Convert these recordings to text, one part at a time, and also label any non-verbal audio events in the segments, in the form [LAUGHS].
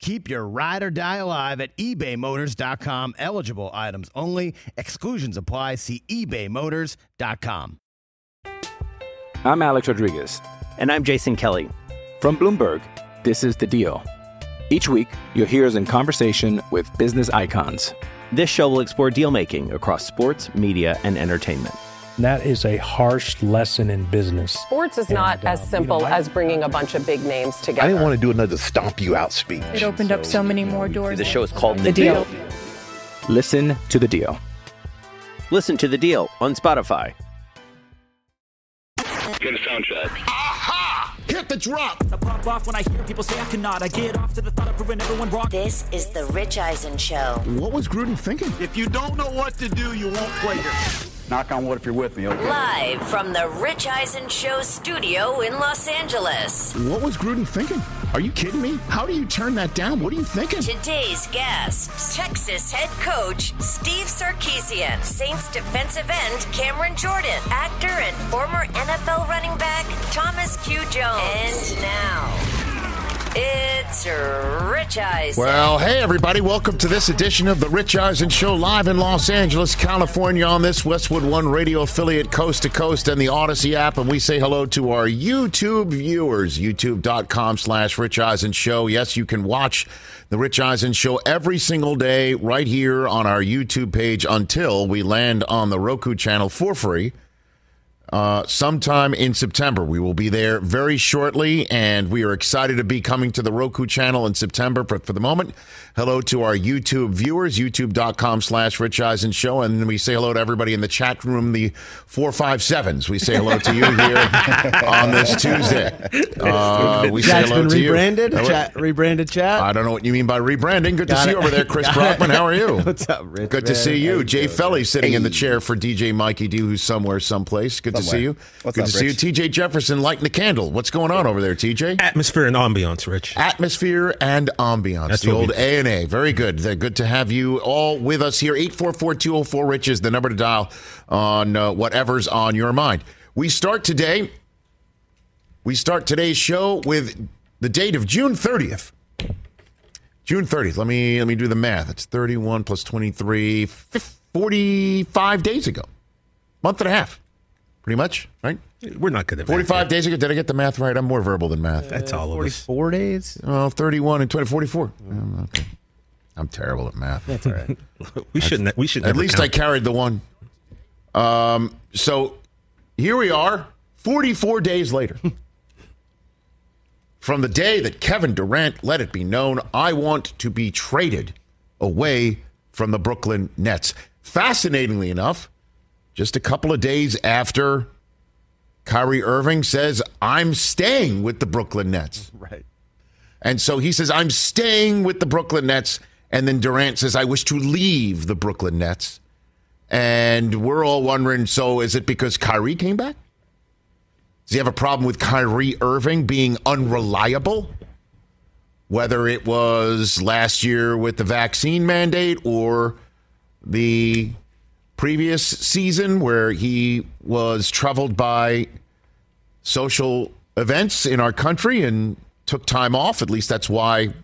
Keep your ride or die alive at ebaymotors.com. Eligible items only. Exclusions apply. See ebaymotors.com. I'm Alex Rodriguez. And I'm Jason Kelly. From Bloomberg, this is The Deal. Each week, you'll hear us in conversation with business icons. This show will explore deal making across sports, media, and entertainment. That is a harsh lesson in business. Sports is not And, uh, as simple you know, I- as bringing a bunch of big names together. I didn't want to do another stomp you out speech. It opened up so many more doors. The show is called the deal. Listen to The Deal. Listen to the deal on Spotify. Get a sound check. Aha! Hit the drop. I pop off when I hear people say I cannot. I get off to the thought of proving everyone wrong. This is the Rich Eisen Show. What was Gruden thinking? If you don't know what to do, you won't play here. Knock on wood if you're with me, okay? Live from the Rich Eisen Show studio in Los Angeles. What was Gruden thinking? Are you kidding me? How do you turn that down? What are you thinking? Today's guests Texas head coach Steve Sarkisian, Saints defensive end Cameron Jordan, actor and former NFL running back Thomas Q. Jones. And now, it's Rich Eisen. Well, hey, everybody. Welcome to this edition of the Rich Eisen Show live in Los Angeles, California on this Westwood One radio affiliate, coast to coast, and the Odyssey app. And we say hello to our YouTube viewers, youtube.com slash Rich Eisen Show. Yes, you can watch the Rich Eisen Show every single day right here on our YouTube page until we land on the Roku channel for free. Uh, sometime in September. We will be there very shortly, and we are excited to be coming to the Roku channel in September. But for the moment, hello to our YouTube viewers, youtube.com slash Rich Eisen Show. And we say hello to everybody in the chat room, the 457s. We say hello to you here [LAUGHS] on this Tuesday. Uh, we say hello been to you. rebranded. Hello- Chat, rebranded chat. I don't know what you mean by rebranding. Good to see it. you over there, Chris [LAUGHS] Brockman. How are you? [LAUGHS] What's up, Rich? Good to see you. you Jay doing? Felly sitting in the chair for DJ Mikey D, who's somewhere, someplace. Good to see you. What's Good up, to see you. TJ Jefferson lighting the candle. What's going on over there, TJ? Atmosphere and ambiance, Rich. Atmosphere and ambiance. That's the what we old do. A and Very good. Good to have you all with us here. 844-204 Rich is the number to dial on uh, whatever's on your mind. We start today. We start today's show with the date of June 30th. June 30th. Let me let me do the math. It's 31 plus 23, 45 days ago. Month and a half. Pretty much, right? We're not good at 45 days ago. Did I get the math right? I'm more verbal than math. That's all of us. 44 days? Well, 31 and 20, 44. Um, okay. I'm terrible at math. That's all right. [LAUGHS] We shouldn't. We should. At never least I count. carried the one. Um, so here we are, 44 days later. From the day that Kevin Durant let it be known, I want to be traded away from the Brooklyn Nets. Fascinatingly enough, just a couple of days after Kyrie Irving says, I'm staying with the Brooklyn Nets. [LAUGHS] right. And so he says, I'm staying with the Brooklyn Nets. And then Durant says, I wish to leave the Brooklyn Nets. And we're all wondering so is it because Kyrie came back? Does he have a problem with Kyrie Irving being unreliable? Whether it was last year with the vaccine mandate or the previous season where he was troubled by social events in our country and took time off. At least that's why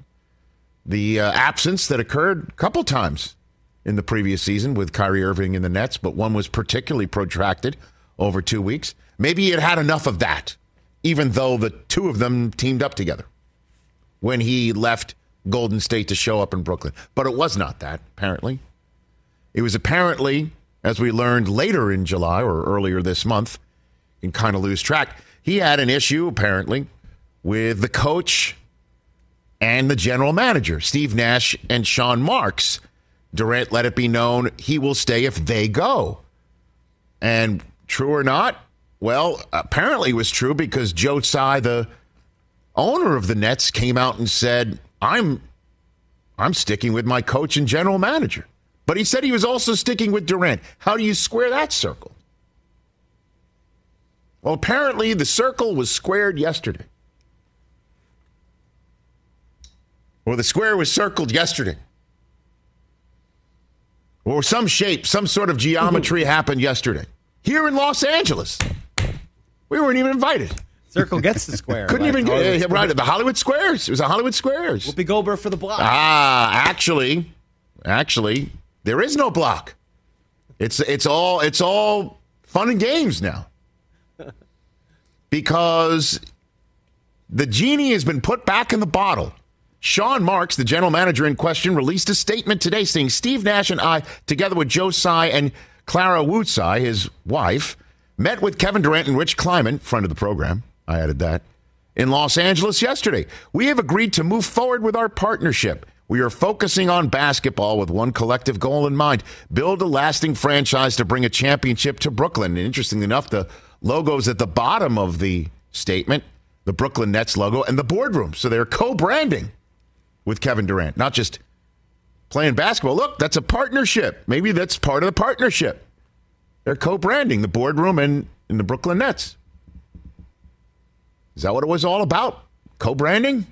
the uh, absence that occurred a couple times in the previous season with Kyrie Irving in the Nets, but one was particularly protracted over two weeks. Maybe he had had enough of that, even though the two of them teamed up together when he left Golden State to show up in Brooklyn. But it was not that, apparently. It was apparently, as we learned later in July or earlier this month, and kind of lose track, he had an issue, apparently, with the coach and the general manager, Steve Nash and Sean Marks. Durant let it be known he will stay if they go. And true or not, well, apparently it was true because Joe Tsai, the owner of the Nets, came out and said, I'm I'm sticking with my coach and general manager. But he said he was also sticking with Durant. How do you square that circle? Well, apparently the circle was squared yesterday. Or the square was circled yesterday. Or some shape, some sort of geometry [LAUGHS] happened yesterday. Here in Los Angeles. We weren't even invited. Circle gets the [LAUGHS] square. Couldn't like even get Square. right at the Hollywood Squares. It was a Hollywood Squares. Whoopi Goldberg for the block. Ah, actually, actually, there is no block. It's it's all it's all fun and games now. Because the genie has been put back in the bottle. Sean Marks, the general manager in question, released a statement today saying Steve Nash and I, together with Joe Tsai and Clara Wu Tsai, his wife, met with Kevin Durant and Rich Kleiman, friend of the program. I added that in Los Angeles yesterday. We have agreed to move forward with our partnership. We are focusing on basketball with one collective goal in mind build a lasting franchise to bring a championship to Brooklyn. And interestingly enough, the logo's at the bottom of the statement the Brooklyn Nets logo and the boardroom. So they're co branding with Kevin Durant, not just playing basketball. Look, that's a partnership. Maybe that's part of the partnership. They're co branding the boardroom and, and the Brooklyn Nets. Is that what it was all about? Co branding?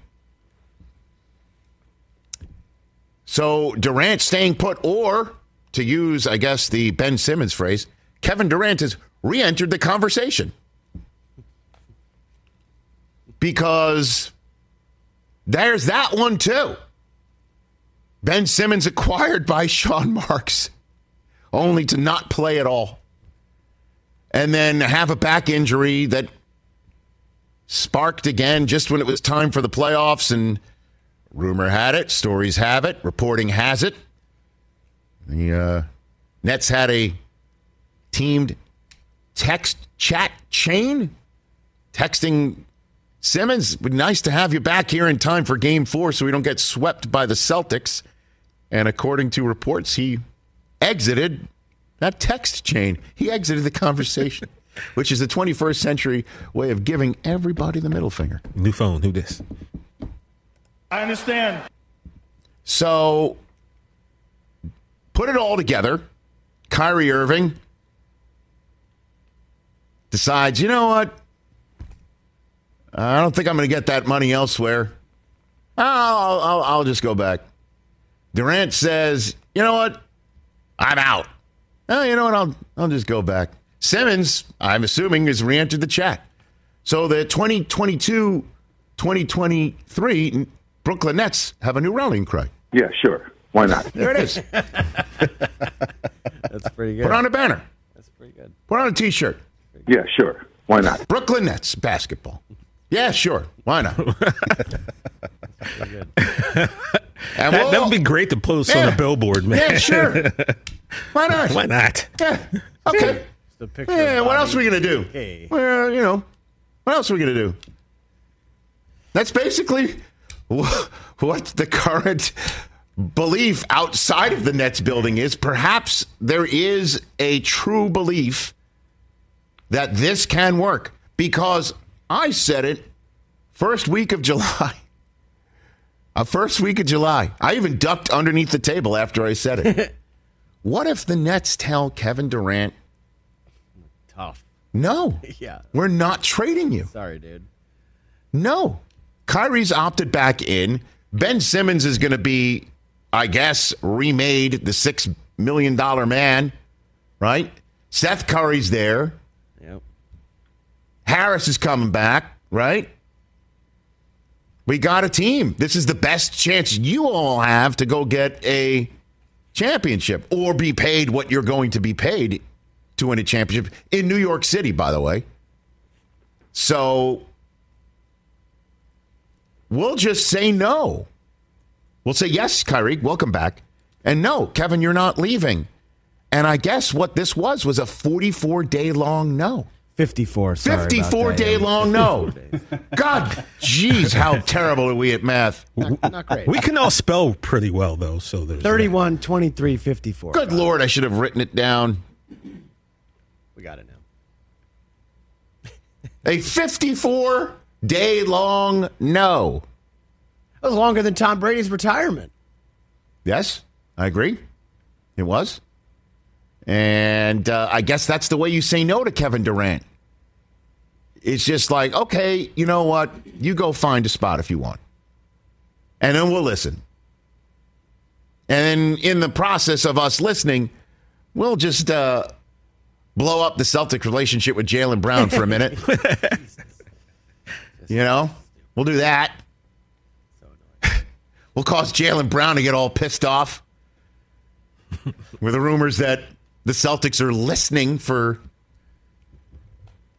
So Durant staying put, or to use, I guess, the Ben Simmons phrase, Kevin Durant has re entered the conversation. Because there's that one too. Ben Simmons acquired by Sean Marks, only to not play at all. And then have a back injury that sparked again just when it was time for the playoffs. And rumor had it, stories have it, reporting has it. The uh, Nets had a teamed text chat chain texting Simmons. Nice to have you back here in time for game four so we don't get swept by the Celtics. And according to reports, he exited that text chain. He exited the conversation, [LAUGHS] which is the 21st century way of giving everybody the middle finger. New phone. Who this? I understand. So put it all together. Kyrie Irving decides, you know what? I don't think I'm going to get that money elsewhere. I'll, I'll, I'll just go back. Durant says, you know what? I'm out. Oh, you know what? I'll, I'll just go back. Simmons, I'm assuming, has re entered the chat. So the 2022 2023 Brooklyn Nets have a new rallying cry. Yeah, sure. Why not? [LAUGHS] There it is. That's pretty good. Put on a banner. That's pretty good. Put on a t shirt. Yeah, sure. Why not? Brooklyn Nets basketball. Yeah, sure. Why not? [LAUGHS] And That, we'll- that would be great to post on a billboard, man. Yeah, sure. [LAUGHS] Why not? Why not? Yeah. Okay. The picture Yeah, what else are we going to do? K. Well, you know, what else are we going to do? That's basically wh- what the current belief outside of the Nets building is. Perhaps there is a true belief that this can work because I said it first week of July. [LAUGHS] A first week of July. I even ducked underneath the table after I said it. [LAUGHS] what if the Nets tell Kevin Durant, Tough. no, [LAUGHS] Yeah. we're not trading you? Sorry, dude. No. Kyrie's opted back in. Ben Simmons is going to be, I guess, remade the $6 million man, right? Seth Curry's there. Yep. Harris is coming back, right? We got a team. This is the best chance you all have to go get a championship or be paid what you're going to be paid to win a championship in New York City, by the way. So we'll just say no. We'll say, yes, Kyrie, welcome back. And no, Kevin, you're not leaving. And I guess what this was was a 44 day long no. 54. Sorry 54 that. day Yeah, long no. God, jeez, how [LAUGHS] terrible are we at math? Not great. We can all spell pretty well, though. So there's 31, 23, 54. Good Lord, I should have written it down. We got it now. A 54 day long no. That was longer than Tom Brady's retirement. Yes, I agree. It was. And uh, I guess that's the way you say no to Kevin Durant. It's just like, okay, you know what? You go find a spot if you want. And then we'll listen. And then in the process of us listening, we'll just uh, blow up the Celtic relationship with Jaylen Brown for a minute. [LAUGHS] [LAUGHS] you know, we'll do that. [LAUGHS] We'll cause Jaylen Brown to get all pissed off [LAUGHS] with the rumors that the Celtics are listening for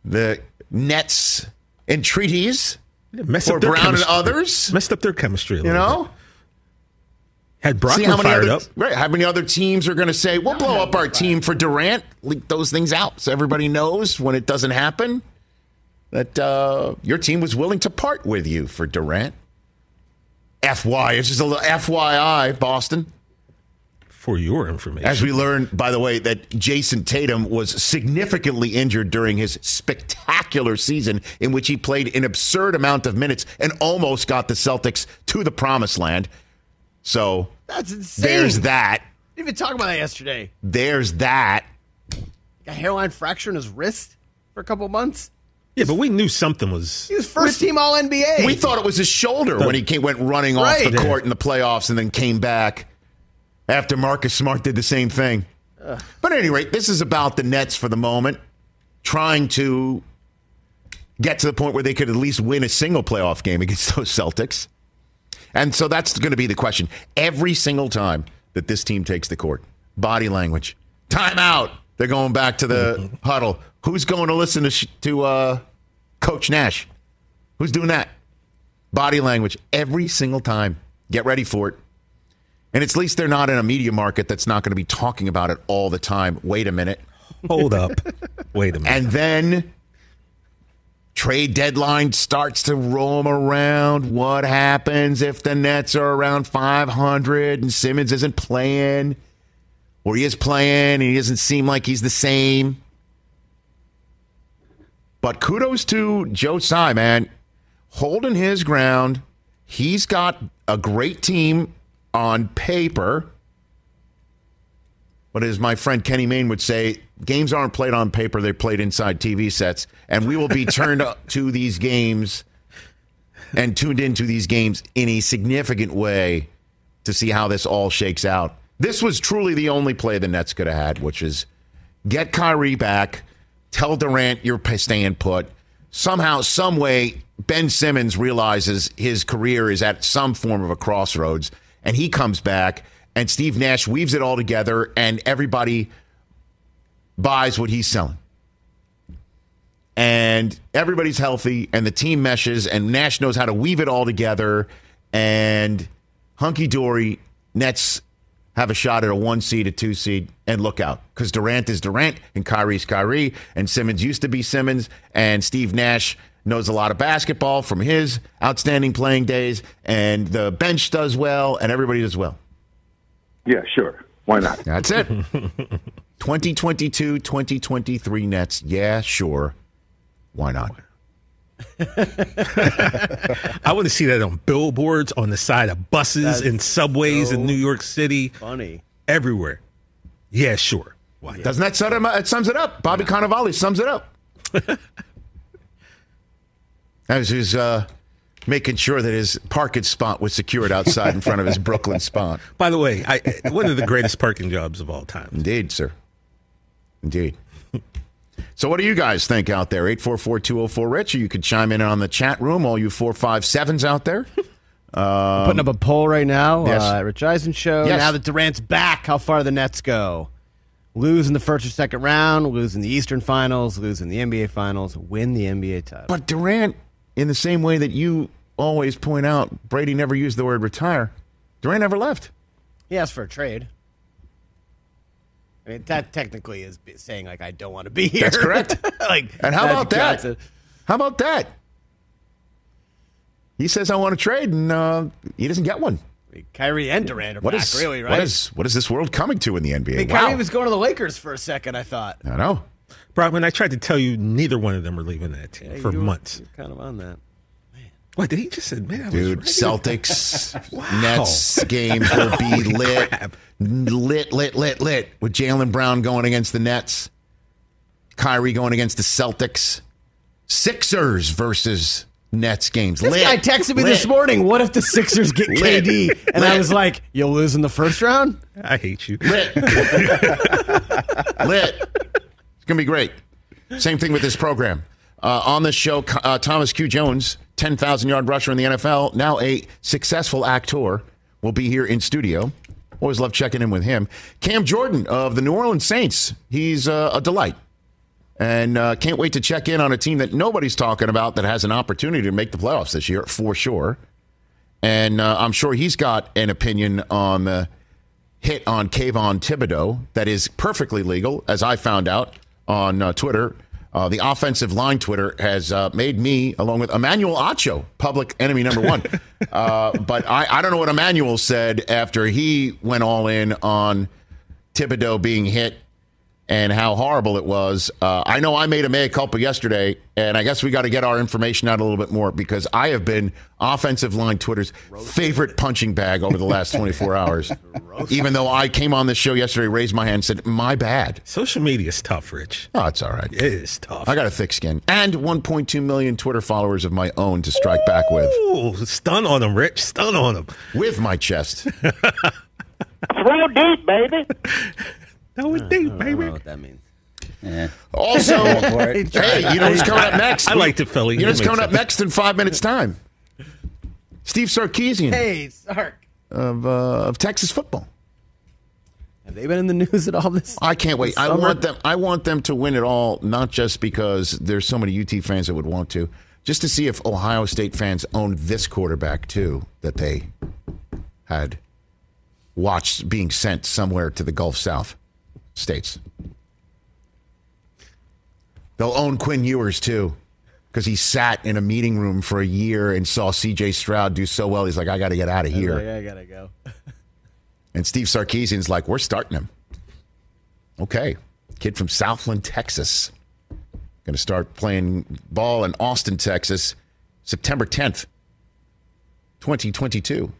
the Nets entreaties Messed for up their Brown and chemistry. others. Messed up their chemistry. A You know, bit. had Brockman how many fired other up. right? How many other teams are going to say we'll blow up our team for Durant? Leak those things out so everybody knows when it doesn't happen that uh, your team was willing to part with you for Durant. FY, it's just a little FYI, Boston. For your information, As we learned, by the way, that Jayson Tatum was significantly injured during his spectacular season in which he played an absurd amount of minutes and almost got the Celtics to the promised land. So That's insane. there's that. Didn't even talk about that yesterday. There's that. Got hairline fracture in his wrist for a couple months. Yeah, but we knew something was. He was first team All NBA. We thought it was his shoulder when he came, went running off Right. the court in the playoffs and then came back after Marcus Smart did the same thing. But at any rate, this is about the Nets for the moment, trying to get to the point where they could at least win a single playoff game against those Celtics. And so that's going to be the question. Every single time that this team takes the court, body language, timeout. They're going back to the huddle. Who's going to listen to, sh- to uh, Coach Nash? Who's doing that? Body language every single time. Get ready for it. And it's at least they're not in a media market that's not going to be talking about it all the time. Wait a minute. Hold up. Wait a minute. And then trade deadline starts to roam around. What happens if the Nets are around 500 and Simmons isn't playing? Or he is playing and he doesn't seem like he's the same. But kudos to Joe Tsai, man. Holding his ground. He's got a great team on paper. But as my friend Kenny Mayne would say, games aren't played on paper, they're played inside TV sets. And we will be turned [LAUGHS] to these games and tuned into these games in a significant way to see how this all shakes out. This was truly the only play the Nets could have had, which is get Kyrie back, tell Durant you're staying put. Somehow, some way, Ben Simmons realizes his career is at some form of a crossroads, and he comes back, and Steve Nash weaves it all together, and everybody buys what he's selling. And everybody's healthy, and the team meshes, and Nash knows how to weave it all together, and hunky dory, Nets have a shot at a one seed, a two seed, and look out because Durant is Durant and Kyrie's Kyrie, and Simmons used to be Simmons, and Steve Nash knows a lot of basketball from his outstanding playing days, and the bench does well, and everybody does well. Yeah, sure. Why not? That's it. [LAUGHS] 2022, 2023 Nets. Yeah, sure. Why not? [LAUGHS] I want to see that on billboards, on the side of buses, That's in subways so in New York City, Funny. everywhere. Yeah, sure. Why? not? Doesn't that sum it, it sums it up? Bobby Cannavale sums it up. [LAUGHS] As was just uh, making sure that his parking spot was secured outside in front of his [LAUGHS] Brooklyn spot. By the way, I, one of the greatest parking jobs of all time. Indeed, sir. Indeed. So, what do you guys think out there? 844 204 Rich, or you could chime in on the chat room, all you 457s out there. [LAUGHS] Putting up a poll right now. yes. Uh, Rich Eisen show. Yes. Now that Durant's back, how far the Nets go? Lose in the first or second round, lose in the Eastern Finals, lose in the NBA Finals, win the NBA title. But Durant, in the same way that you always point out, Brady never used the word retire, Durant never left. he asked for a trade. I mean, that technically is saying like I don't want to be here. That's correct. [LAUGHS] like, And how about that? Johnson. How about that? He says, I want to trade, and uh, he doesn't get one. I mean, Kyrie and Durant are What back, is, really, right? what, is, what is this world coming to in the NBA? I mean, wow. Kyrie was going to the Lakers for a second. I thought. I know. Brockman, I tried to tell you neither one of them are leaving that team Yeah, for you were- months. you were kind of on that. What did he just admit? I was Dude, right? Celtics, [LAUGHS] Wow. Nets games will be lit, crap. lit, lit, lit, lit. With Jaylen Brown going against the Nets, Kyrie going against the Celtics, Sixers versus Nets games. This lit, guy texted me lit. this morning. What if the Sixers get Lit. KD? And I was like, "You'll lose in the first round." I hate you. Lit. [LAUGHS] Lit. It's going to be great. Same thing with this program. Uh, on this show, uh, Thomas Q. Jones, 10,000 yard rusher in the NFL, now a successful actor, will be here in studio. Always love checking in with him. Cam Jordan of the New Orleans Saints. He's uh, a delight. And uh, can't wait to check in on a team that nobody's talking about that has an opportunity to make the playoffs this year, for sure. And uh, I'm sure he's got an opinion on the hit on Kayvon Thibodeaux that is perfectly legal, as I found out on uh, Twitter. Uh, the offensive line Twitter has uh, made me, along with Emmanuel Acho, public enemy number one. [LAUGHS] uh, but I, I don't know what Emmanuel said after he went all in on Thibodeaux being hit and how horrible it was. Uh, I know I made a mea culpa yesterday, and I guess we got to get our information out a little bit more because I have been offensive line Twitter's favorite punching bag over the last 24 hours. Even though I came on this show yesterday, raised my hand, and said, "My bad." Social media is tough, Rich. Oh, it's all right. It is tough. I got a thick skin and 1.2 million Twitter followers of my own to strike back with, Ooh, stun on them, Rich. Stun on them. with my chest. [LAUGHS] Throw deep, baby. [LAUGHS] That was deep, I baby. don't know what that means. [LAUGHS] Also, hey, you know what's coming up [LAUGHS] next? I liked it, Philly. You know It what's coming up next in five minutes' time? Steve Sarkisian Hey, Sark. of uh, of Texas football. Have they been in the news at all this? I can't wait. I summer? want them. I want them to win it all, not just because there's so many UT fans that would want to, just to see if Ohio State fans own this quarterback too that they had watched being sent somewhere to the Gulf South states. They'll own Quinn Ewers too, because he sat in a meeting room for a year and saw C.J. Stroud do so well. He's like, I got to get out of here. Like, I gotta go. [LAUGHS] And Steve Sarkisian's like, we're starting him. Okay. Kid from Southlake, Texas. Going to start playing ball in Austin, Texas, September 10th, 2022.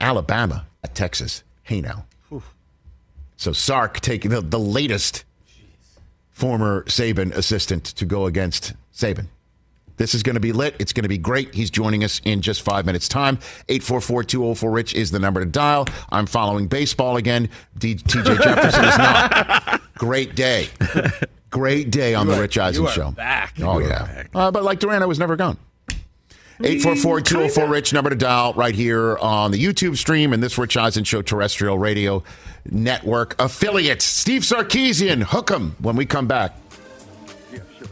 Alabama at Texas. Hey now. So Sark taking the, the latest former Saban assistant to go against Saban. This is going to be lit. It's going to be great. He's joining us in just five minutes' time. 844-204-RICH is the number to dial. I'm following baseball again. D- TJ [LAUGHS] Jefferson is not. Great day. Great day on You the are- Rich Eisen show. back. Oh, You yeah. Uh, but like Durant, I was never gone. 844-204-RICH, number to dial right here on the YouTube stream and this Rich Eisen Show terrestrial radio network affiliates. Steve Sarkisian, hook 'em when we come back. Yeah, sure.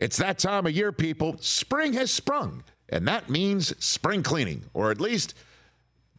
It's that time of year, people. Spring has sprung, and that means spring cleaning, or at least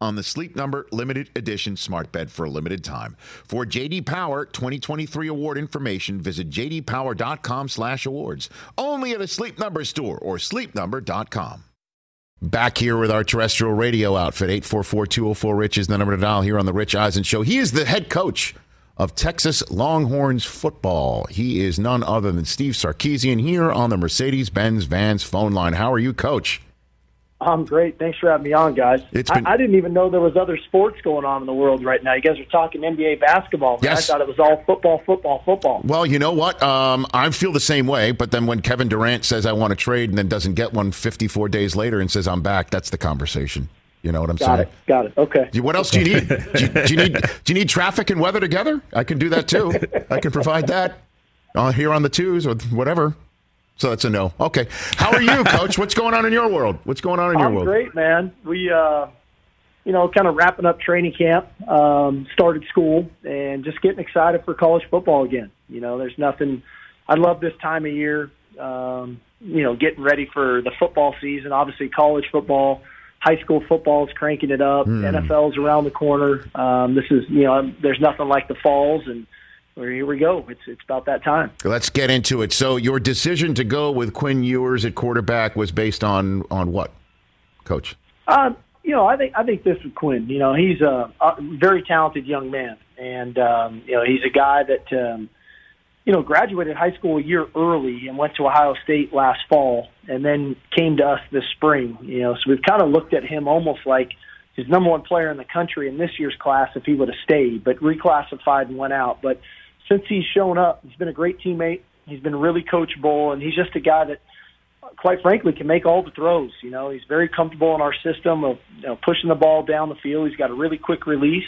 on the Sleep Number limited edition smart bed for a limited time. For JD Power 2023 award information, visit jdpower.com/awards. Only at a Sleep Number store or sleepnumber.com. Back here with our terrestrial radio outfit, 844-204-RICH is the number to dial here on the Rich Eisen Show. He is the head coach of Texas Longhorns football. He is none other than Steve Sarkisian here on the Mercedes-Benz Vans phone line. How are you, coach? I'm great. Thanks for having me on, guys. It's been- I, I didn't even know there was other sports going on in the world right now. You guys are talking NBA basketball. Man. Yes. I thought it was all football, football, football. Well, you know what? Um, I feel the same way. But then when Kevin Durant says I want to trade and then doesn't get one 54 days later and says I'm back, that's the conversation. You know what I'm Got saying? it. Got it. Okay. What else do you need? [LAUGHS] do, you, do you need? Do you need traffic and weather together? I can do that too. I can provide that uh, here on the twos or whatever. So that's a no. Okay. How are you, [LAUGHS] Coach? What's going on in your world? What's going on in your I'm world? great, man. We, uh, you know, kind of wrapping up training camp, um, started school, and just getting excited for college football again. You know, there's nothing. I love this time of year. Um, you know, getting ready for the football season. Obviously, college football, high school football is cranking it up. Hmm. NFL's around the corner. Um, this is, you know, there's nothing like the falls, and well, here we go. It's it's about that time. Let's get into it. So your decision to go with Quinn Ewers at quarterback was based on on what, Coach? Uh, you know, I think I think this is Quinn. You know, he's a, a very talented young man, and um, you know, he's a guy that um, you know graduated high school a year early and went to Ohio State last fall, and then came to us this spring. You know, so we've kind of looked at him almost like he's number one player in the country in this year's class if he would have stayed, but reclassified and went out. But since he's shown up, he's been a great teammate. He's been really coachable, and he's just a guy that quite frankly, can make all the throws. You know, he's very comfortable in our system of you know, pushing the ball down the field. He's got a really quick release,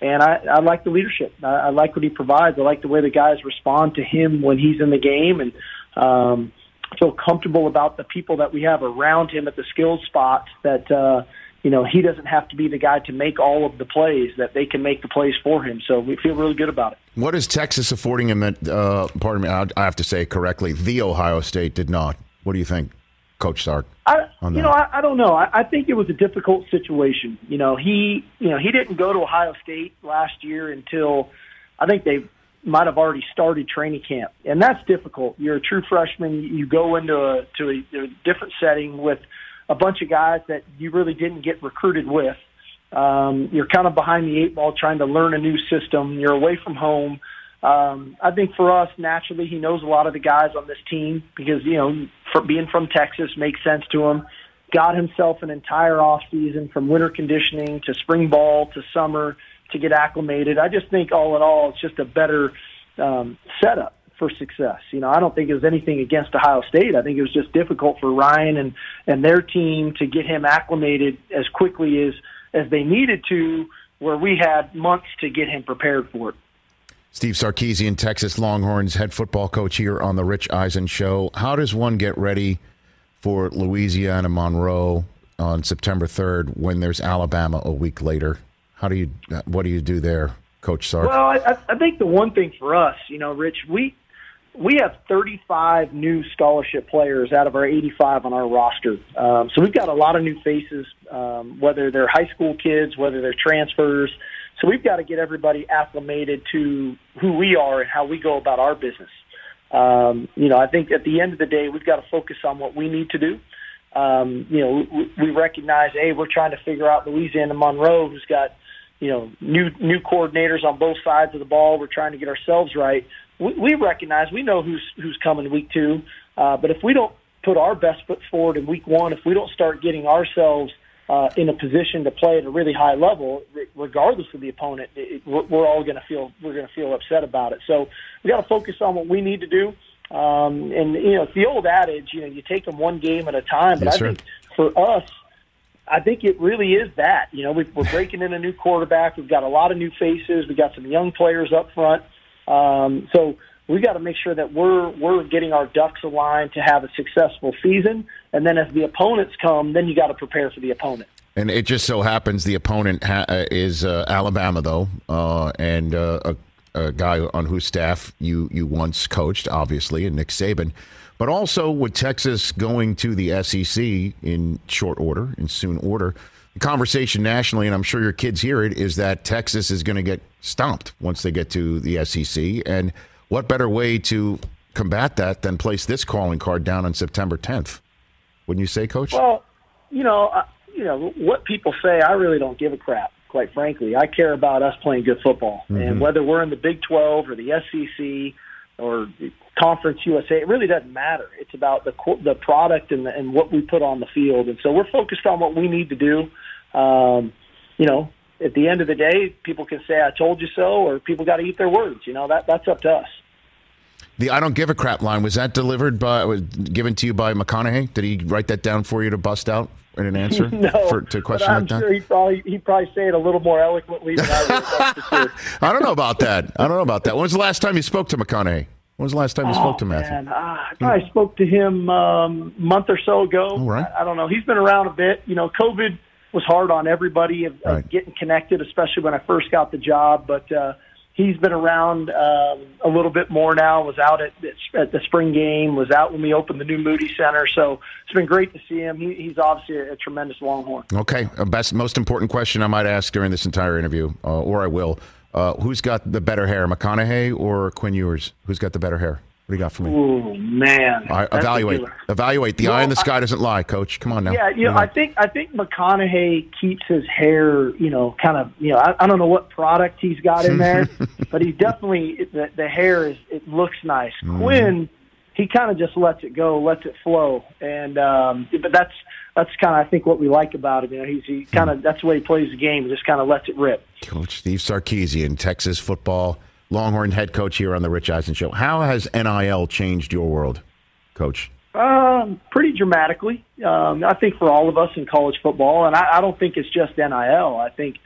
and I, I like the leadership. I, I like what he provides. I like the way the guys respond to him when he's in the game, and um, feel comfortable about the people that we have around him at the skilled spots. That uh, you know, he doesn't have to be the guy to make all of the plays; that they can make the plays for him. So we feel really good about it. What is Texas affording him? At, uh, pardon me, I I have to say correctly. The Ohio State did not. What do you think, Coach Sark? I, you know, I, I don't know. I, I think it was a difficult situation. You know, he, you know, he didn't go to Ohio State last year until I think they might have already started training camp, and that's difficult. You're a true freshman. You go into a to a, a different setting with a bunch of guys that you really didn't get recruited with. Um, you're kind of behind the eight ball, trying to learn a new system. You're away from home. Um, I think for us, naturally, he knows a lot of the guys on this team because you know, for being from Texas makes sense to him. Got himself an entire off season from winter conditioning to spring ball to summer to get acclimated. I just think all in all, it's just a better um, setup for success. You know, I don't think it was anything against Ohio State. I think it was just difficult for Ryan and and their team to get him acclimated as quickly as as they needed to, where we had months to get him prepared for it. Steve Sarkisian, Texas Longhorns head football coach here on the Rich Eisen Show. How does one get ready for Louisiana Monroe on September 3rd when there's Alabama a week later? How do you, what do you do there, Coach Sark? Well, I, I think the one thing for us, you know, Rich, we we have 35 new scholarship players out of our 85 on our roster. Um, so we've got a lot of new faces, um, whether they're high school kids, whether they're transfers. So we've got to get everybody acclimated to who we are and how we go about our business. Um, you know, I think at the end of the day, we've got to focus on what we need to do. Um, you know, we, we recognize, hey, we're trying to figure out Louisiana Monroe, who's got, you know, new new coordinators on both sides of the ball. We're trying to get ourselves right. We, we recognize, we know who's who's coming week two, uh, but if we don't put our best foot forward in week one, if we don't start getting ourselves uh, in a position to play at a really high level, regardless of the opponent, it, we're, we're all going to feel we're going to feel upset about it. So we got to focus on what we need to do. Um, and you know, it's the old adage, you know, you take them one game at a time. But Yes, I sir. think for us, I think it really is that. You know, we, we're breaking in a new quarterback. We've got a lot of new faces. We've got some young players up front. Um, so we got to make sure that we're we're getting our ducks aligned to have a successful season. And then as the opponents come, then you got to prepare for the opponent. And it just so happens the opponent ha- uh, is uh, Alabama, though, uh, and uh, a, a guy on whose staff you you once coached, obviously, and Nick Saban. But also with Texas going to the SEC in short order, in soon order, the conversation nationally, and I'm sure your kids hear it, is that Texas is going to get stomped once they get to the SEC. And what better way to combat that than place this calling card down on September 10th? Wouldn't you say, Coach? Well, you know, uh, you know what people say. I really don't give a crap. Quite frankly, I care about us playing good football, Mm-hmm. and whether we're in the Big 12 or the SEC or Conference USA, it really doesn't matter. It's about the the product and the, and what we put on the field, and so we're focused on what we need to do. Um, you know, at the end of the day, people can say "I told you so," or people got to eat their words. You know, that that's up to us. The I don't give a crap line was that delivered by was given to you by McConaughey? Did he write that down for you to bust out in an answer [LAUGHS] no, for, to a but question I'm like that? sure he probably he probably say it a little more eloquently than I would. that's for sure. [LAUGHS] I don't know about that. I don't know about that. When was the last time you spoke to McConaughey? When was the last time you spoke to Matthew? Man, uh, I spoke to him um, a month or so ago. right. I, I don't know. He's been around a bit. You know, COVID was hard on everybody of, of getting connected, especially when I first got the job. But uh, he's been around um, a little bit more now. Was out at at the spring game. Was out when we opened the new Moody Center. So it's been great to see him. He, he's obviously a, a tremendous Longhorn. Okay, best most important question I might ask during this entire interview, uh, or I will. Uh, who's got the better hair, McConaughey or Quinn Ewers? Who's got the better hair? What do you got for me? Oh man! All right, evaluate. Evaluate. The Well, eye in the I- sky doesn't lie, Coach. Come on now. Yeah, you know, I think I think McConaughey keeps his hair, you know, kind of, you know, I, I don't know what product he's got in there, [LAUGHS] but he definitely the, the hair is it looks nice. Mm-hmm. Quinn, he kind of just lets it go, lets it flow, and um, but that's that's kind of I think what we like about him. You know, he's he kind of that's the way he plays the game. He just kind of lets it rip. Coach Steve Sarkisian, Texas football Longhorn head coach here on the Rich Eisen Show. How has NIL changed your world, Coach? Um, pretty dramatically. Um, I think for all of us in college football, and I, I don't think it's just NIL. I think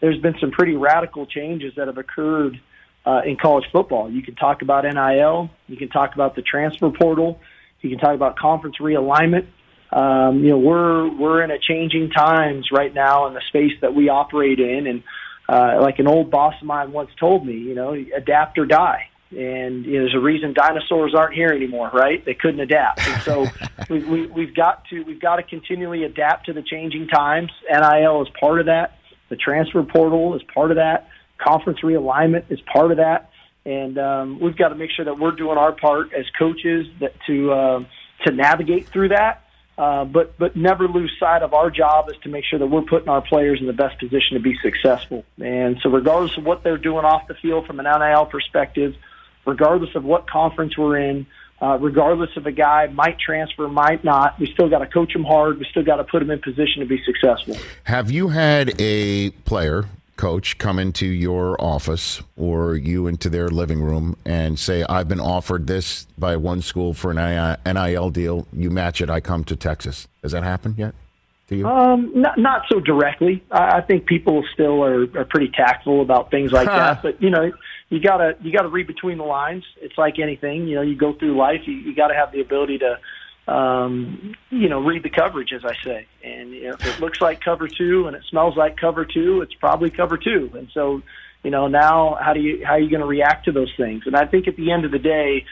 there's been some pretty radical changes that have occurred uh, in college football. You can talk about NIL. You can talk about the transfer portal. You can talk about conference realignment. Um, you know, we're we're in a changing times right now in the space that we operate in, and uh, like an old boss of mine once told me, you know, adapt or die. And you know, there's a reason dinosaurs aren't here anymore, right? They couldn't adapt, and so [LAUGHS] we, we, we've got to we've got to continually adapt to the changing times. NIL is part of that. The transfer portal is part of that. Conference realignment is part of that, and um, we've got to make sure that we're doing our part as coaches that to uh, to navigate through that. Uh, but but never lose sight of our job is to make sure that we're putting our players in the best position to be successful. And so, regardless of what they're doing off the field from an NIL perspective, regardless of what conference we're in, uh, regardless if a guy might transfer, might not, we still got to coach him hard. We still got to put him in position to be successful. Have you had a player, coach, come into your office or you into their living room and say, I've been offered this by one school for an NIL deal. You match it, I come to Texas. Has that happened yet to you? Um, not not so directly. I, I think people still are, are pretty tactful about things like that. But you know, you gotta you gotta read between the lines. It's like anything. You know, you go through life. You, you got to have the ability to, um, you know, read the coverage, as I say. And you know, if it looks like cover two and it smells like cover two, it's probably cover two. And so, you know, now how do you how are you going to react to those things? And I think at the end of the day,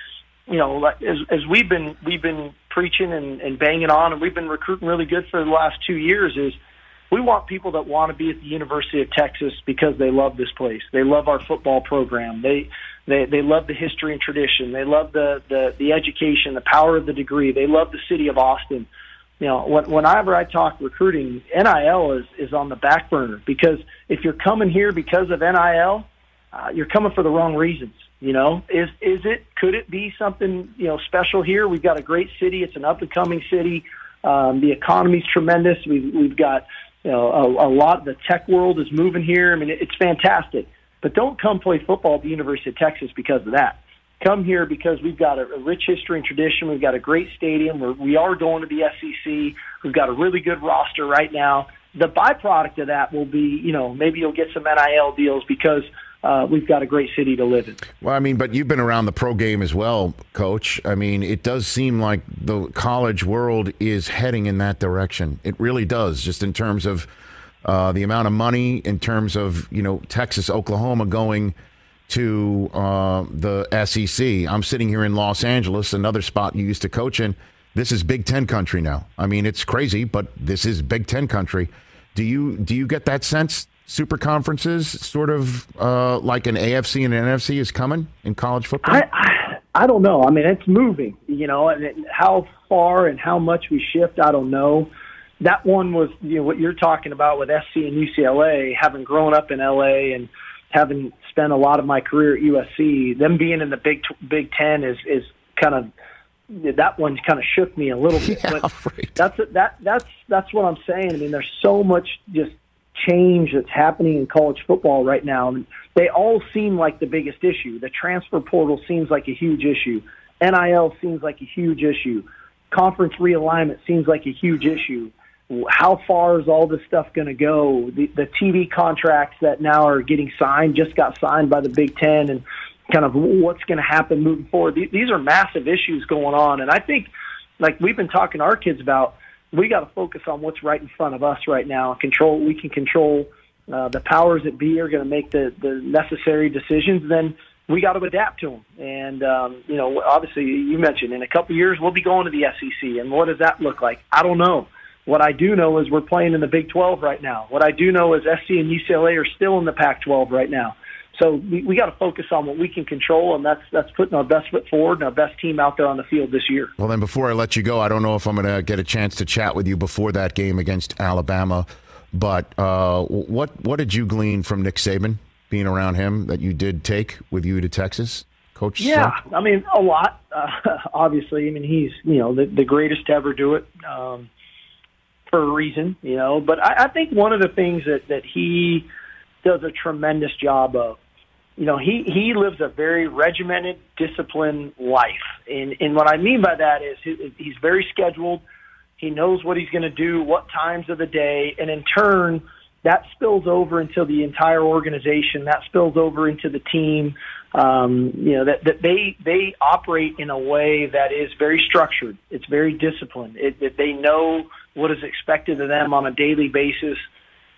you know, as as we've been we've been preaching and, and banging on, and we've been recruiting really good for the last two years. Is we want people that want to be at the University of Texas because they love this place. They love our football program. They they they love the history and tradition. They love the the the education, the power of the degree. They love the city of Austin. You know, when, whenever I talk recruiting, NIL is is on the back burner because if you're coming here because of NIL, uh, you're coming for the wrong reasons. You know, is is it? Could it be something you know special here? We've got a great city. It's an up and coming city. Um, the economy's tremendous. We've we've got you know a, a lot. The tech world is moving here. I mean, it's fantastic. But don't come play football at the University of Texas because of that. Come here because we've got a, a rich history and tradition. We've got a great stadium. We're, we are going to the SEC. We've got a really good roster right now. The byproduct of that will be, you know, maybe you'll get some NIL deals because uh, we've got a great city to live in. Well, I mean, but you've been around the pro game as well, Coach. I mean, it does seem like the college world is heading in that direction. It really does, just in terms of uh, the amount of money, in terms of you know Texas, Oklahoma going to uh, the SEC. I'm sitting here in Los Angeles, another spot you used to coach in. This is Big Ten country now. I mean, it's crazy, but this is Big Ten country. Do you do you get that sense? Super conferences, sort of uh, like an AFC and an NFC, is coming in college football. I, I I don't know. I mean, it's moving. You know, and it, how far and how much we shift, I don't know. That one was you know what you're talking about with SC and UCLA, having grown up in LA and having spent a lot of my career at USC. Them being in the Big Big Ten is is kind of that one kind of shook me a little bit. [LAUGHS] Yeah, but right. that's that that's that's what I'm saying. I mean, there's so much just change that's happening in college football right now. And they all seem like the biggest issue. The transfer portal seems like a huge issue. NIL seems like a huge issue. Conference realignment seems like a huge issue. How far is all this stuff going to go? The, the TV contracts that now are getting signed just got signed by the Big Ten, and kind of what's going to happen moving forward. These are massive issues going on, and I think, like we've been talking to our kids about, we got to focus on what's right in front of us right now. Control. We can control. Uh, the powers that be are going to make the the necessary decisions. Then we got to adapt to them. And um, you know, obviously, you mentioned in a couple of years we'll be going to the SEC, and what does that look like? I don't know. What I do know is we're playing in the Big 12 right now. What I do know is SC and UCLA are still in the Pac-12 right now. So we, we got to focus on what we can control, and that's that's putting our best foot forward and our best team out there on the field this year. Well, then before I let you go, I don't know if I'm going to get a chance to chat with you before that game against Alabama. But uh, what what did you glean from Nick Saban being around him that you did take with you to Texas, Coach? Yeah? I mean a lot. Uh, [LAUGHS] obviously, I mean he's you know the, the greatest to ever do it um, for a reason, you know. But I, I think one of the things that that he does a tremendous job of you know, he he lives a very regimented, disciplined life, and and what I mean by that is he, he's very scheduled. He knows what he's going to do, what times of the day, and in turn, that spills over into the entire organization. That spills over into the team. Um, you know that, that they they operate in a way that is very structured. It's very disciplined. It, that they know what is expected of them on a daily basis,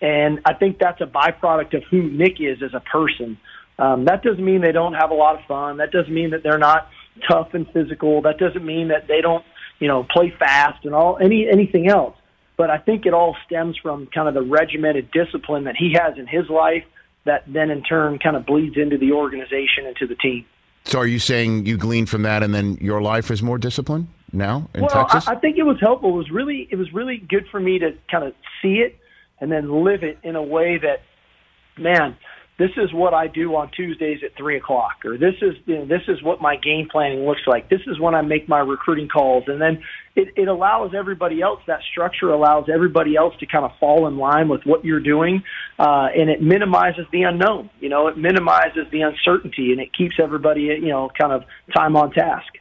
and I think that's a byproduct of who Nick is as a person. Um, that doesn't mean they don't have a lot of fun. That doesn't mean that they're not tough and physical. That doesn't mean that they don't, you know, play fast and all any anything else. But I think it all stems from kind of the regimented discipline that he has in his life that then in turn kind of bleeds into the organization and to the team. So are you saying you gleaned from that, and then your life is more disciplined now in well, Texas? I, I think it was helpful. It was really it was really good for me to kind of see it and then live it in a way that, man, this is what I do on Tuesdays at three o'clock, or this is you know, this is what my game planning looks like. This is when I make my recruiting calls, and then it, it allows everybody else. That structure allows everybody else to kind of fall in line with what you're doing, uh, and it minimizes the unknown. You know, it minimizes the uncertainty, and it keeps everybody you know kind of time on task.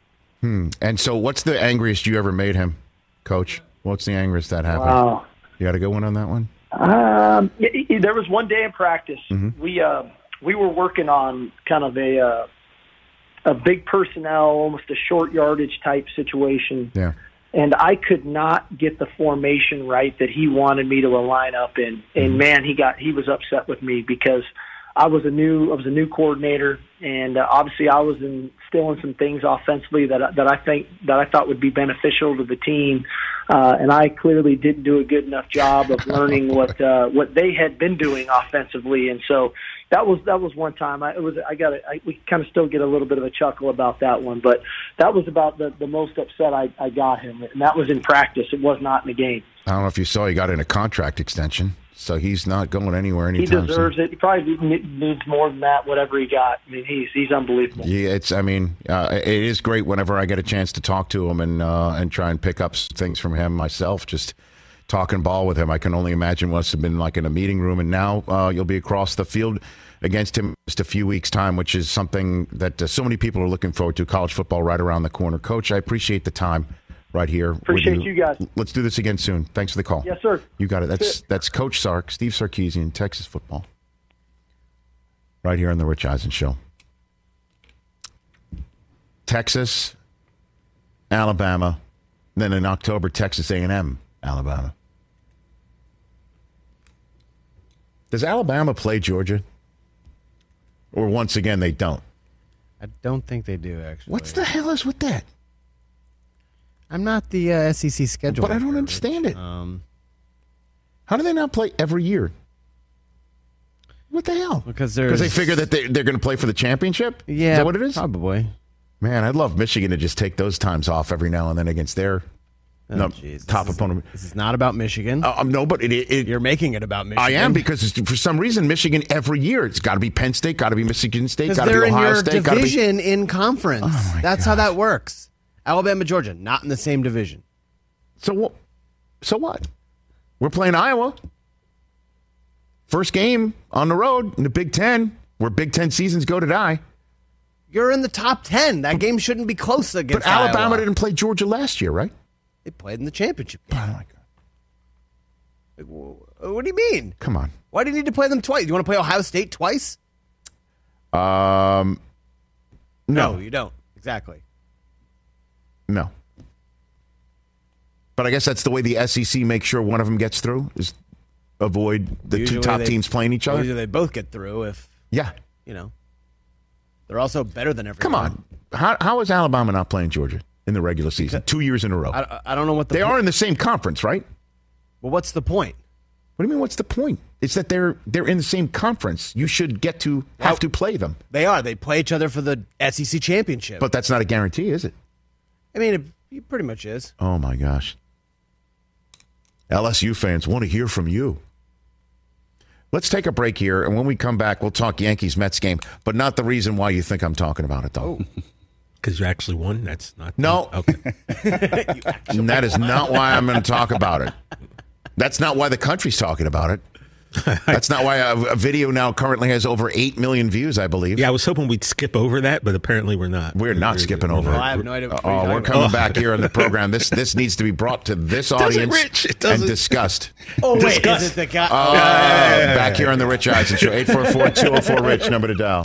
Hmm. And so, what's the angriest you ever made him, Coach? What's the angriest that happened? Wow. You got a good one on that one. Um, y- y- there was one day in practice Mhm. we uh, we were working on kind of a uh, a big personnel, almost a short yardage type situation, Yeah. and I could not get the formation right that he wanted me to line up in. And man, he got he was upset with me because I was a new I was a new coordinator, and uh, obviously I was instilling some things offensively that that I think that I thought would be beneficial to the team, uh, and I clearly didn't do a good enough job of learning what uh, what they had been doing offensively, and so that was that was one time. I it was I got it. We kind of still get a little bit of a chuckle about that one, but that was about the the most upset I, I got him, and that was in practice. It was not in the game. I don't know if you saw he got in a contract extension, so he's not going anywhere He deserves soon. it. He probably needs more than that. Whatever he got, I mean, he's he's unbelievable. Yeah, it's. I mean, uh, it is great whenever I get a chance to talk to him and uh, and try and pick up things from him myself. Just talking ball with him, I can only imagine what have been like in a meeting room. And now uh, you'll be across the field against him just a few weeks' time, which is something that uh, so many people are looking forward to. College football right around the corner. Coach, I appreciate the time right here. Appreciate you guys. Let's do this again soon. Thanks for the call. Yes, sir. You got it. That's That's that's Coach Sark, Steve Sarkisian, Texas football. right here on the Rich Eisen Show. Texas, Alabama, then in October, Texas A&M, Alabama. Does Alabama play Georgia? Or once again, they don't? I don't think they do actually. What's the hell is with that? I'm not the uh, SEC schedule, But I don't understand it. Um, How do they not play every year? What the hell? because there's they figure that they, they're going to play for the championship? yeah, Is that what it is? Probably. Man, I'd love Michigan to just take those times off every now and then against their Oh, no, jeez. top This is- opponent. This is not about Michigan. Uh, um, no, but it, it, You're making it about Michigan. I am because it's, for some reason Michigan every year it's got to be Penn State, got to be Michigan State, got to be in Ohio your State, to be. division in conference. Oh, That's how that works. Alabama, Georgia, not in the same division. So what? So what? We're playing Iowa. First game on the road in the Big Ten, where Big Ten seasons go to die. You're in the top ten. That game shouldn't be close against. But Alabama Iowa. didn't play Georgia last year, right? They played in the championship. Oh my Like, wh- What do you mean? Come on. Why do you need to play them twice? You want to play Ohio State twice? Um, no, you don't. Exactly. no. But I guess that's the way the SEC makes sure one of them gets through is avoid the Usually two top they- teams playing each other. Usually they both get through if Yeah. you know they're also better than everyone. Come on. How, how is Alabama not playing Georgia in the regular season? Two years in a row. I, I don't know what the they po- are in the same conference, right? Well, what's the point? What do you mean? What's the point? It's that they're they're in the same conference. You should get to have to play them, They are. They play each other for the SEC championship. but that's not a guarantee, is it? I mean, it, it pretty much is. Oh my gosh! LSU fans want to hear from you. Let's take a break here, and when we come back, we'll talk Yankees Mets game, but not the reason why you think I'm talking about it, though. Oh. Because you actually won. That's not. No. Okay. And [LAUGHS] that is not why I'm going to talk about it. That's not why the country's talking about it. [LAUGHS] That's not why a, a video now currently has over 8 million views, I believe. Yeah, I was hoping we'd skip over that, but apparently we're not. We're not skipping over Well, it. I have no idea what Oh, we're coming about. back here on the program. This [LAUGHS] this needs to be brought to this doesn't, audience Rich. It and doesn't. discussed. Oh wait, Discuss. is it the guy? Uh, back here on the Rich Eisen Show, 844-204-RICH, number to dial.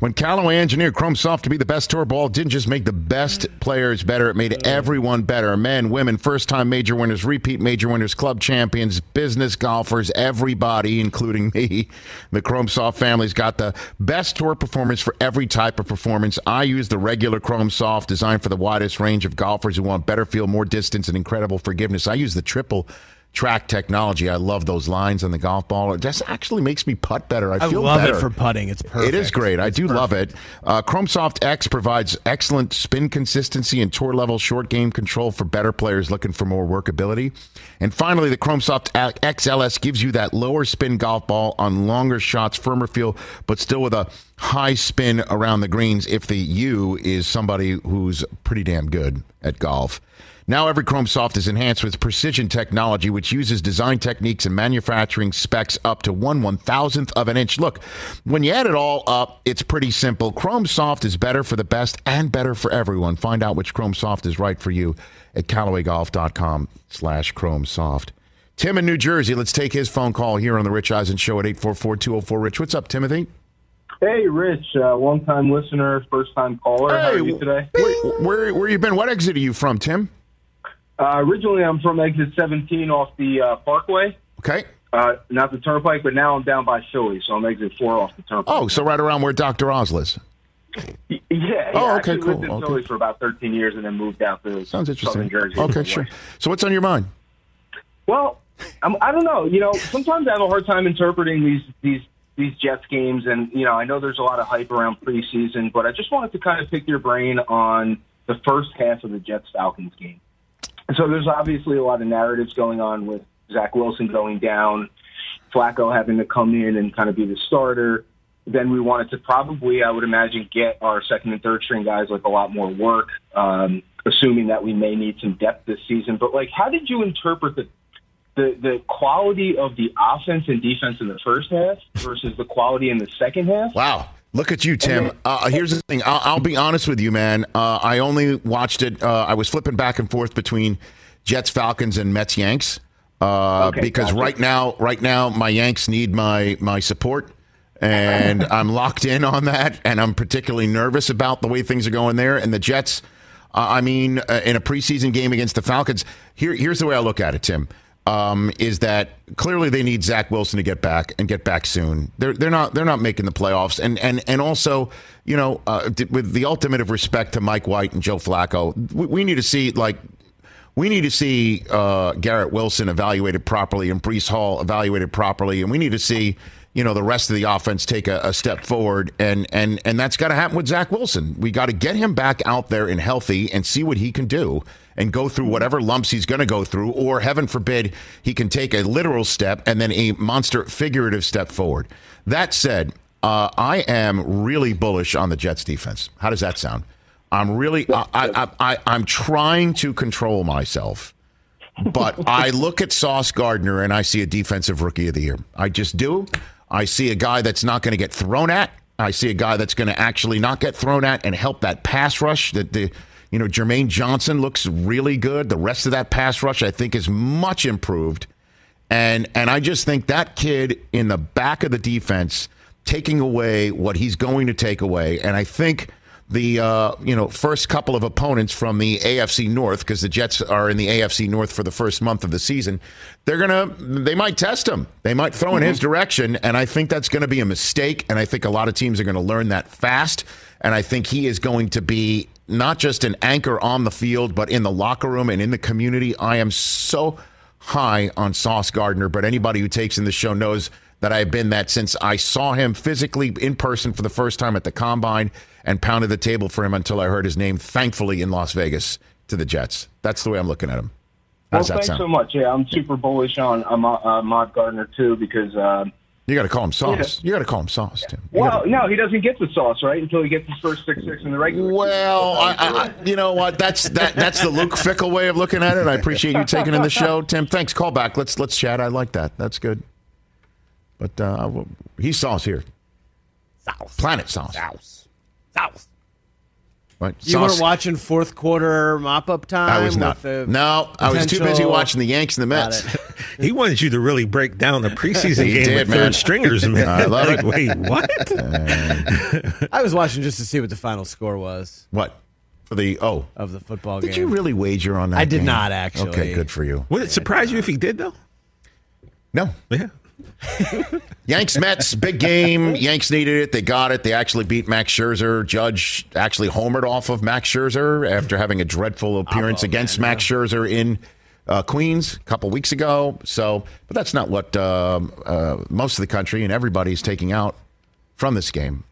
When Callaway engineered Chrome Soft to be the best tour ball, didn't just make the best players better, it made everyone better. Men, women, first time major winners, repeat major winners, club champions, business golfers, everybody, including me. The Chrome Soft family's got the best tour performance for every type of performance. I use the regular Chrome Soft, designed for the widest range of golfers who want better feel, more distance, and incredible forgiveness. I use the triple track technology. I love those lines on the golf ball. It just actually makes me putt better. I, I feel love better. it for putting. It's perfect. It is great. I do love it. Uh, XP X provides excellent spin consistency and tour level short game control for better players looking for more workability. And finally, the ChromeSoft XLS gives you that lower spin golf ball on longer shots, firmer feel, but still with a high spin around the greens if the U is somebody who's pretty damn good at golf. Now every Chrome Soft is enhanced with precision technology, which uses design techniques and manufacturing specs up to one one thousandth of an inch. Look, when you add it all up, it's pretty simple. Chrome Soft is better for the best and better for everyone. Find out which Chrome Soft is right for you at CallawayGolf.com slash Chrome Soft. Tim in New Jersey, let's take his phone call here on the Rich Eisen Show at 844-204-RICH. What's up, Timothy? Hey, Rich, uh, long time listener, first time caller. How are you today? Where, where, where you been? What exit are you from, Tim? Uh, originally, I'm from exit 17 off the uh, Parkway. Okay. Uh, not the Turnpike, but now I'm down by Philly, so I'm exit 4 off the Turnpike. Oh, so right around where Dr. Oz lives. Yeah, yeah. Oh, I okay, actually cool, lived in okay. Philly for about 13 years and then moved out to Sounds interesting. Southern Jersey. Okay, sure. So what's on your mind? Well, I'm, I don't know. You know, sometimes I have a hard time interpreting these these these Jets games, and you know, I know there's a lot of hype around preseason, but I just wanted to kind of pick your brain on the first half of the Jets Falcons game. So there's obviously a lot of narratives going on with Zach Wilson going down, Flacco having to come in and kind of be the starter. Then we wanted to probably, I would imagine, get our second and third string guys like a lot more work, um, assuming that we may need some depth this season. But like, how did you interpret the the the quality of the offense and defense in the first half versus the quality in the second half? Wow. Look at you, Tim. Uh, here's the thing. I'll, I'll be honest with you, man. Uh, I only watched it. Uh, I was flipping back and forth between Jets, Falcons, and Mets, Yanks. Uh, Okay, because gotcha. right now, right now, my Yanks need my my support, and [LAUGHS] I'm locked in on that. And I'm particularly nervous about the way things are going there. And the Jets. Uh, I mean, uh, in a preseason game against the Falcons, here here's the way I look at it, Tim. Um, is that clearly they need Zach Wilson to get back and get back soon. They're they're not they're not making the playoffs, and and and also you know uh, with the ultimate of respect to Mike White and Joe Flacco, we, we need to see like we need to see uh, Garrett Wilson evaluated properly and Breece Hall evaluated properly, and we need to see you know the rest of the offense take a, a step forward, and and and that's got to happen with Zach Wilson. We got to get him back out there and healthy and see what he can do and go through whatever lumps he's going to go through, or heaven forbid he can take a literal step and then a monster figurative step forward. That said, uh, I am really bullish on the Jets defense. How does that sound? I'm really, I, I, I, I'm trying to control myself, but I look at Sauce Gardner and I see a defensive rookie of the year. I just do. I see a guy that's not going to get thrown at. I see a guy that's going to actually not get thrown at and help that pass rush. That the, you know, Jermaine Johnson looks really good. The rest of that pass rush, I think, is much improved. And and I just think that kid in the back of the defense taking away what he's going to take away, and I think the uh, you know first couple of opponents from the AFC North because the Jets are in the AFC North for the first month of the season. They're gonna they might test him. They might throw in his direction, and I think that's going to be a mistake. And I think a lot of teams are going to learn that fast. And I think he is going to be not just an anchor on the field, but in the locker room and in the community. I am so high on Sauce Gardner, but anybody who takes in the show knows that I've been that since I saw him physically in person for the first time at the combine and pounded the table for him until I heard his name, thankfully, in Las Vegas to the Jets. That's the way I'm looking at him. How Well, thanks sound? so much. Yeah, I'm super bullish on uh, uh, Mod Gardner too because. Um, You got to call him Sauce. You got to call him Sauce, Tim. well, no, he doesn't get the sauce right until he gets his first six six in the regular. Well, I, I, you know what? That's that. That's the Luke Fickell way of looking at it. I appreciate you taking in the show, Tim. Thanks. Call back. Let's let's chat. I like that. That's good. But uh, he's sauce here. Sauce. Planet sauce. Sauce. Sauce. Right. You Sauce. weren't watching fourth quarter mop up time. I was not. with the No, I was too busy watching the Yanks and the Mets. [LAUGHS] He wanted you to really break down the preseason [LAUGHS] game did, with man. third stringers, [LAUGHS] man. I love like, it. wait, what? I was watching just to see what the final score was What? For the oh of the football Did game. Did you really wager on that? I did game? not, actually. Okay, good for you. Would it surprise you if he did, though? No. Yeah. [LAUGHS] Yanks Mets big game. Yanks needed it. They got it. They actually beat Max Scherzer. Judge actually homered off of Max Scherzer after having a dreadful appearance against Max Scherzer in uh, Queens a couple weeks ago. So, but that's not what um, uh, most of the country and everybody is taking out from this game.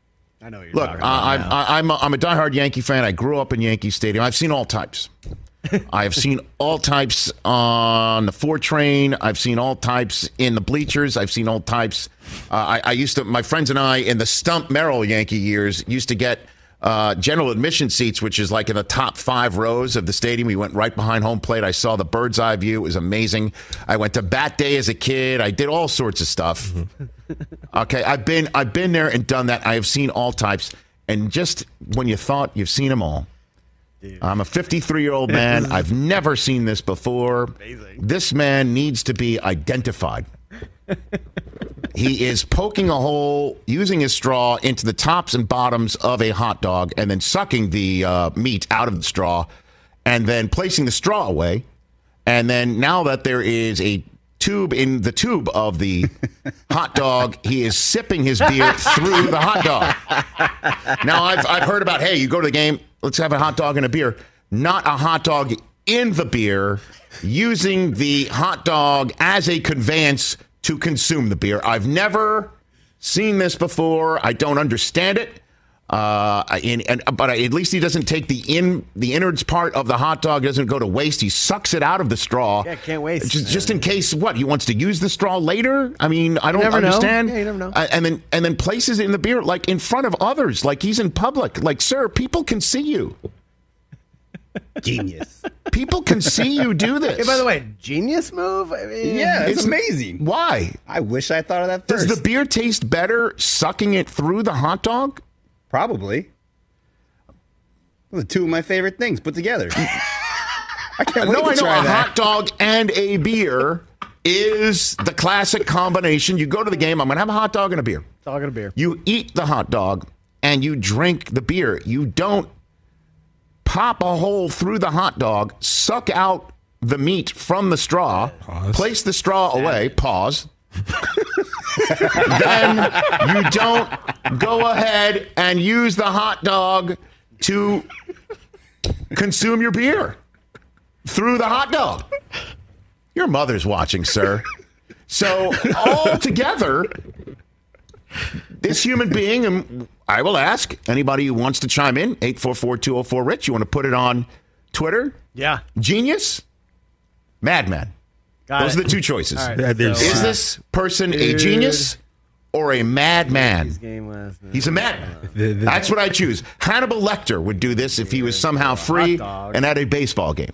I know you're Look, about I, I'm. I, I'm, a, I'm a diehard Yankee fan. I grew up in Yankee Stadium. I've seen all types. [LAUGHS] I have seen all types on the four train. I've seen all types in the bleachers. I've seen all types. Uh, I, I used to, my friends and I, in the Stump Merrill Yankee years, used to get uh, general admission seats, which is like in the top five rows of the stadium. We went right behind home plate. I saw the bird's eye view. It was amazing. I went to bat day as a kid. I did all sorts of stuff. [LAUGHS] okay, I've been I've been there and done that. I have seen all types. And just when you thought you've seen them all, I'm a 53 year old man. [LAUGHS] I've never seen this before. This man needs to be identified. he is poking a hole using his straw into the tops and bottoms of a hot dog and then sucking the uh, meat out of the straw and then placing the straw away. And then now that there is a tube in the tube of the [LAUGHS] hot dog, he is sipping his beer through the hot dog. Now, I've, I've heard about, hey, you go to the game, let's have a hot dog and a beer. Not a hot dog in the beer, using the hot dog as a conveyance to consume the beer. I've never seen this before. I don't understand it. Uh, and, and, but at least he doesn't take the in the innards part of the hot dog doesn't go to waste. He sucks it out of the straw. Yeah, can't waste. Just, just in case what he wants to use the straw later. I mean, I don't never know. understand. Yeah, you never know. Uh, and then and then places it in the beer like in front of others, like he's in public. Like, sir, people can see you. [LAUGHS] Genius. People can see you do this. Hey, by the way, genius move. I mean, Yeah, it's, amazing. Why? I wish I thought of that first. Does the beer taste better sucking it through the hot dog? Probably. Those are two of my favorite things put together. I can't wait no, to I know try a that. hot dog and a beer is the classic combination. You go to the game, I'm going to have a hot dog and a beer. Dog and a beer. You eat the hot dog and you drink the beer. You don't pop a hole through the hot dog, suck out the meat from the straw, place the straw away, pause. [LAUGHS] then you don't go ahead and use the hot dog to consume your beer through the hot dog. Your mother's watching, sir. So all together, this human being, and I will ask anybody who wants to chime in, 844-204-RICH, you want to put it on Twitter? Yeah. Genius? Madman. Got Those it. are the two choices. All right, Yeah, so, Is uh, this person a genius or a madman? game last night. He's a madman. The- the- That's what I choose. Hannibal Lecter would do this if he was somehow free and at a baseball game.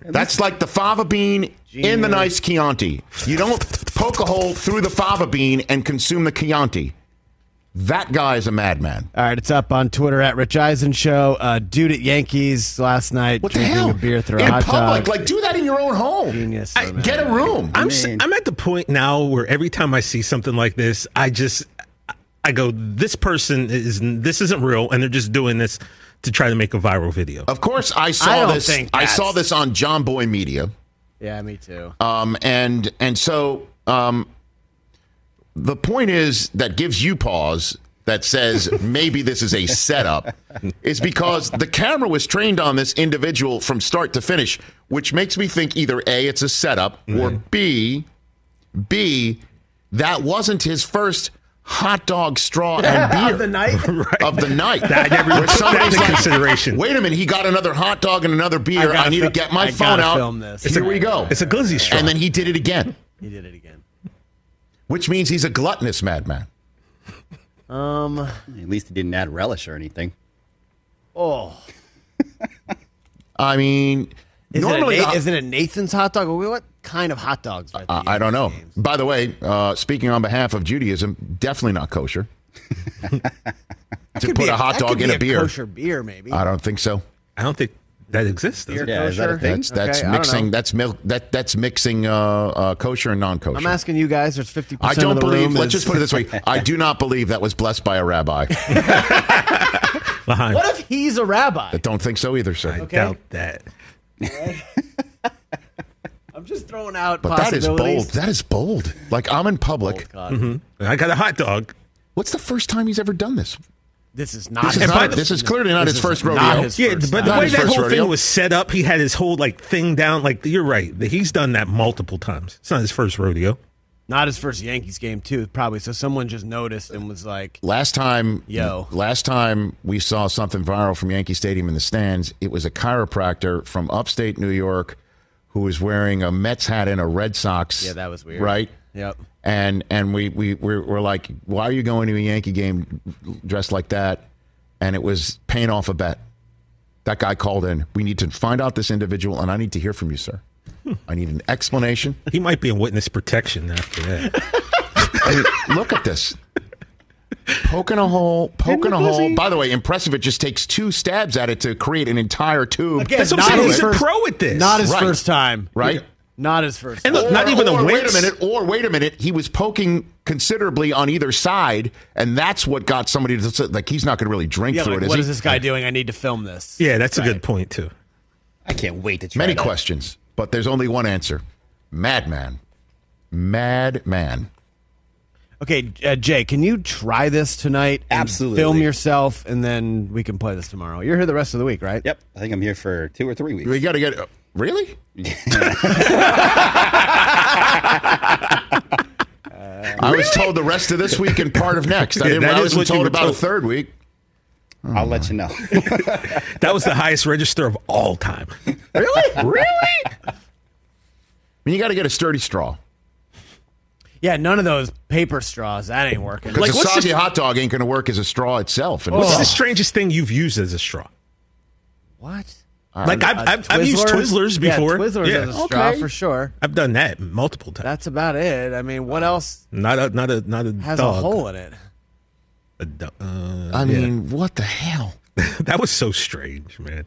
That's like the fava bean in the nice Chianti. You don't poke a hole through the fava bean and consume the Chianti. That guy is a madman. All right, it's up on Twitter at Rich Eisen Show. Uh, dude at Yankees last night What the drinking hell? a beer through a in hot public, dog. like do that in your own home. Genius. I- Get a room. I'm s- mean- I'm at the point now where every time I see something like this, I just I go, this person is this isn't real, and they're just doing this to try to make a viral video. Of course, I saw I this. I saw this on Jomboy Media. Yeah, me too. Um, and and so um, the point is that gives you pause that says [LAUGHS] maybe this is a setup is because the camera was trained on this individual from start to finish, which makes me think either a it's a setup or mm-hmm. b b that wasn't his first hot dog straw [LAUGHS] and beer Of the night? [LAUGHS] of the night. I never Where took that into like, consideration. Wait a minute, he got another hot dog and another beer. I I, need fil- to get my I phone out. film this. Here we go. It's a glizzy straw. And then he did it again, He did it again. Which means he's a gluttonous madman. Um. At least he didn't add relish or anything. Oh. I mean, Is normally it, a, Na- the- is it Nathan's hot dog? What kind of hot dogs? Are Uh, I don't know. Yankees games? By the way, uh, speaking on behalf of Judaism, definitely not kosher. [LAUGHS] to put be a hot dog in be a beer. Kosher beer, maybe. I don't think so. I don't think that exists. does Yeah, is that a thing? That's that's Okay, mixing. That's milk. That that's mixing uh, uh, kosher and non-kosher. I'm asking you guys. There's 50. I percent don't of the believe. room Let's is- just put it this way. [LAUGHS] I do not believe that was blessed by a rabbi. [LAUGHS] Behind. What if he's a rabbi? I don't think so either, sir. I Okay. doubt that. [LAUGHS] I'm just throwing out But that is bold. possibilities. That is bold. Like I'm in public. God. Mm-hmm. I got a hot dog. What's the first time he's ever done this? This is not. This is not. first- This is clearly not his first rodeo. his Yeah, first but the Not way that whole rodeo. thing was set up, he had his whole like thing down. Like you're right, he's done that multiple times. It's not his first rodeo. Not his first Yankees game too, probably. So someone just noticed and was like, Last time, Yo. Last time we saw something viral from Yankee Stadium in the stands, it was a chiropractor from upstate New York who was wearing a Mets hat and a Red Sox. Yeah, that was weird. Right. "Yep." And and we we we're, we're like, why are you going to a Yankee game dressed like that? and it was paying off a bet. That guy called in. We need to find out this individual, and I need to hear from you, sir. I need an explanation. He might be in witness protection after that. I mean, look at this. Poking a hole, poking a hole. By the way, impressive. It just takes two stabs at it to create an entire tube. Again, That's what I'm not saying. his He's a first- pro at this. Not his Right. first time. Right? Not his first And time. look, not even a or wait a minute, or wait a minute, he was poking considerably on either side, and that's what got somebody to say, like he's not going to really drink yeah, through like, it, is what he? is this guy doing? I need to film this. Yeah, that's a good point too. I can't wait to try Many that. questions, but there's only one answer: madman, madman. Okay, uh, Jay, can you try this tonight? and Absolutely. Film yourself, and then we can play this tomorrow. You're here the rest of the week, right? Yep. I think I'm here for two or three weeks. We got to get really. [LAUGHS] Uh, I was told the rest of this week and part of next. I, didn't, that I is wasn't what you told were about told. a third week. I'll let you know. [LAUGHS] That was the highest register of all time. Really? [LAUGHS] really? I mean, you got to get a sturdy straw. Yeah, none of those paper straws. That ain't working. Because Like, a what's soggy the- hot dog ain't going to work as a straw itself. And What's the strangest thing you've used as a straw? what? Like I've, Uh, I've, I've used Twizzlers Yeah, before. Twizzlers Yeah. as a straw for sure. I've done that multiple times. That's about it. I mean, what else Not a not a not a has dog. a hole in it? A do- uh, I yeah. mean, what the hell? [LAUGHS] that was so strange, man.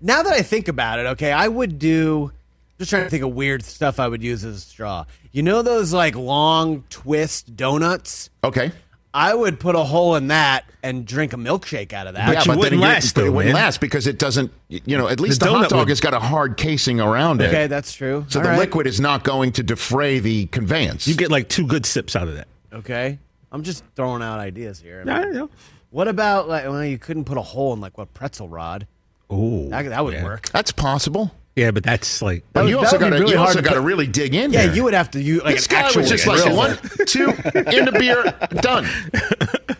Now that I think about it, okay, I would do. Just trying to think of weird stuff I would use as a straw. You know those like long twist donuts? Okay. I would put a hole in that and drink a milkshake out of that. But you then wouldn't last, but it wouldn't man. last because it doesn't. You know, at least The the, hot dog would- has got a hard casing around it. Okay, that's true. So All the right. liquid is not going to defray the conveyance. You get like two good sips out of that. Okay, I'm just throwing out ideas here. I I know. what about like well, you couldn't put a hole in like what pretzel rod? Oh, That, that would yeah. work. That's possible. Yeah, but that's like But you also got to really you also got to really dig in Yeah, there. you would have to use like this guy was just like one, two, in the beer, done. [LAUGHS]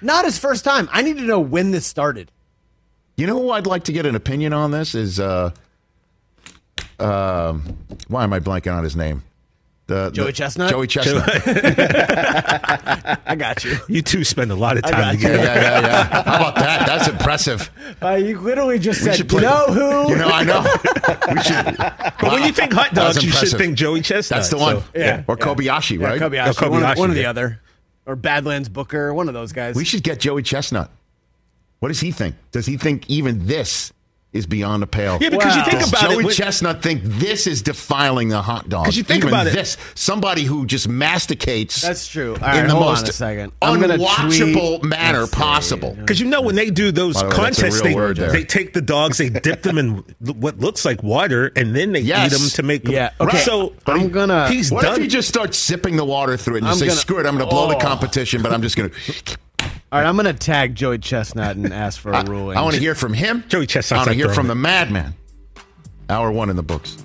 Not his first time. I need to know when this started. You know who I'd like to get an opinion on this is uh, um, why am I blanking on his name? The, Joey the- Chestnut? Joey Chestnut. [LAUGHS] I got you. you two spend a lot of time got you. yeah, together. yeah, yeah, yeah. How about that? That's impressive. Uh, you literally just We said, you know who? You know, I know. [LAUGHS] We should. But when you think hot dogs, you should think Joey Chestnut. That's the one. so- Yeah. Or Kobayashi, yeah, right? Kobayashi. Oh, one, Kobayashi, one or the other. Or Badlands Booker, one of those guys. We should get Joey Chestnut. What does he think? Does he think even this is beyond the pale? Yeah, because you think Does about Joey it. when- Chestnut think this is defiling the hot dog? 'Cause you think Even about it- this, somebody who just masticates. That's true. All in the hold most on a second. I'm unwatchable tweet- manner Let's possible. Because you know when they do those the way, that's a contests, real they, they take the dogs, they dip them in what looks like water, and then they Yes. eat them to make them. Yeah, okay. So I'm gonna- He's What done. if he just starts sipping the water through it and I'm just say, gonna- "Screw it, I'm going to blow the Oh. competition, but I'm just going [LAUGHS] to." All right, I'm going to tag Joey Chestnut and ask for a ruling. I want to hear from him. Joey Chestnut. I want to hear from it. the madman. Hour one in the books.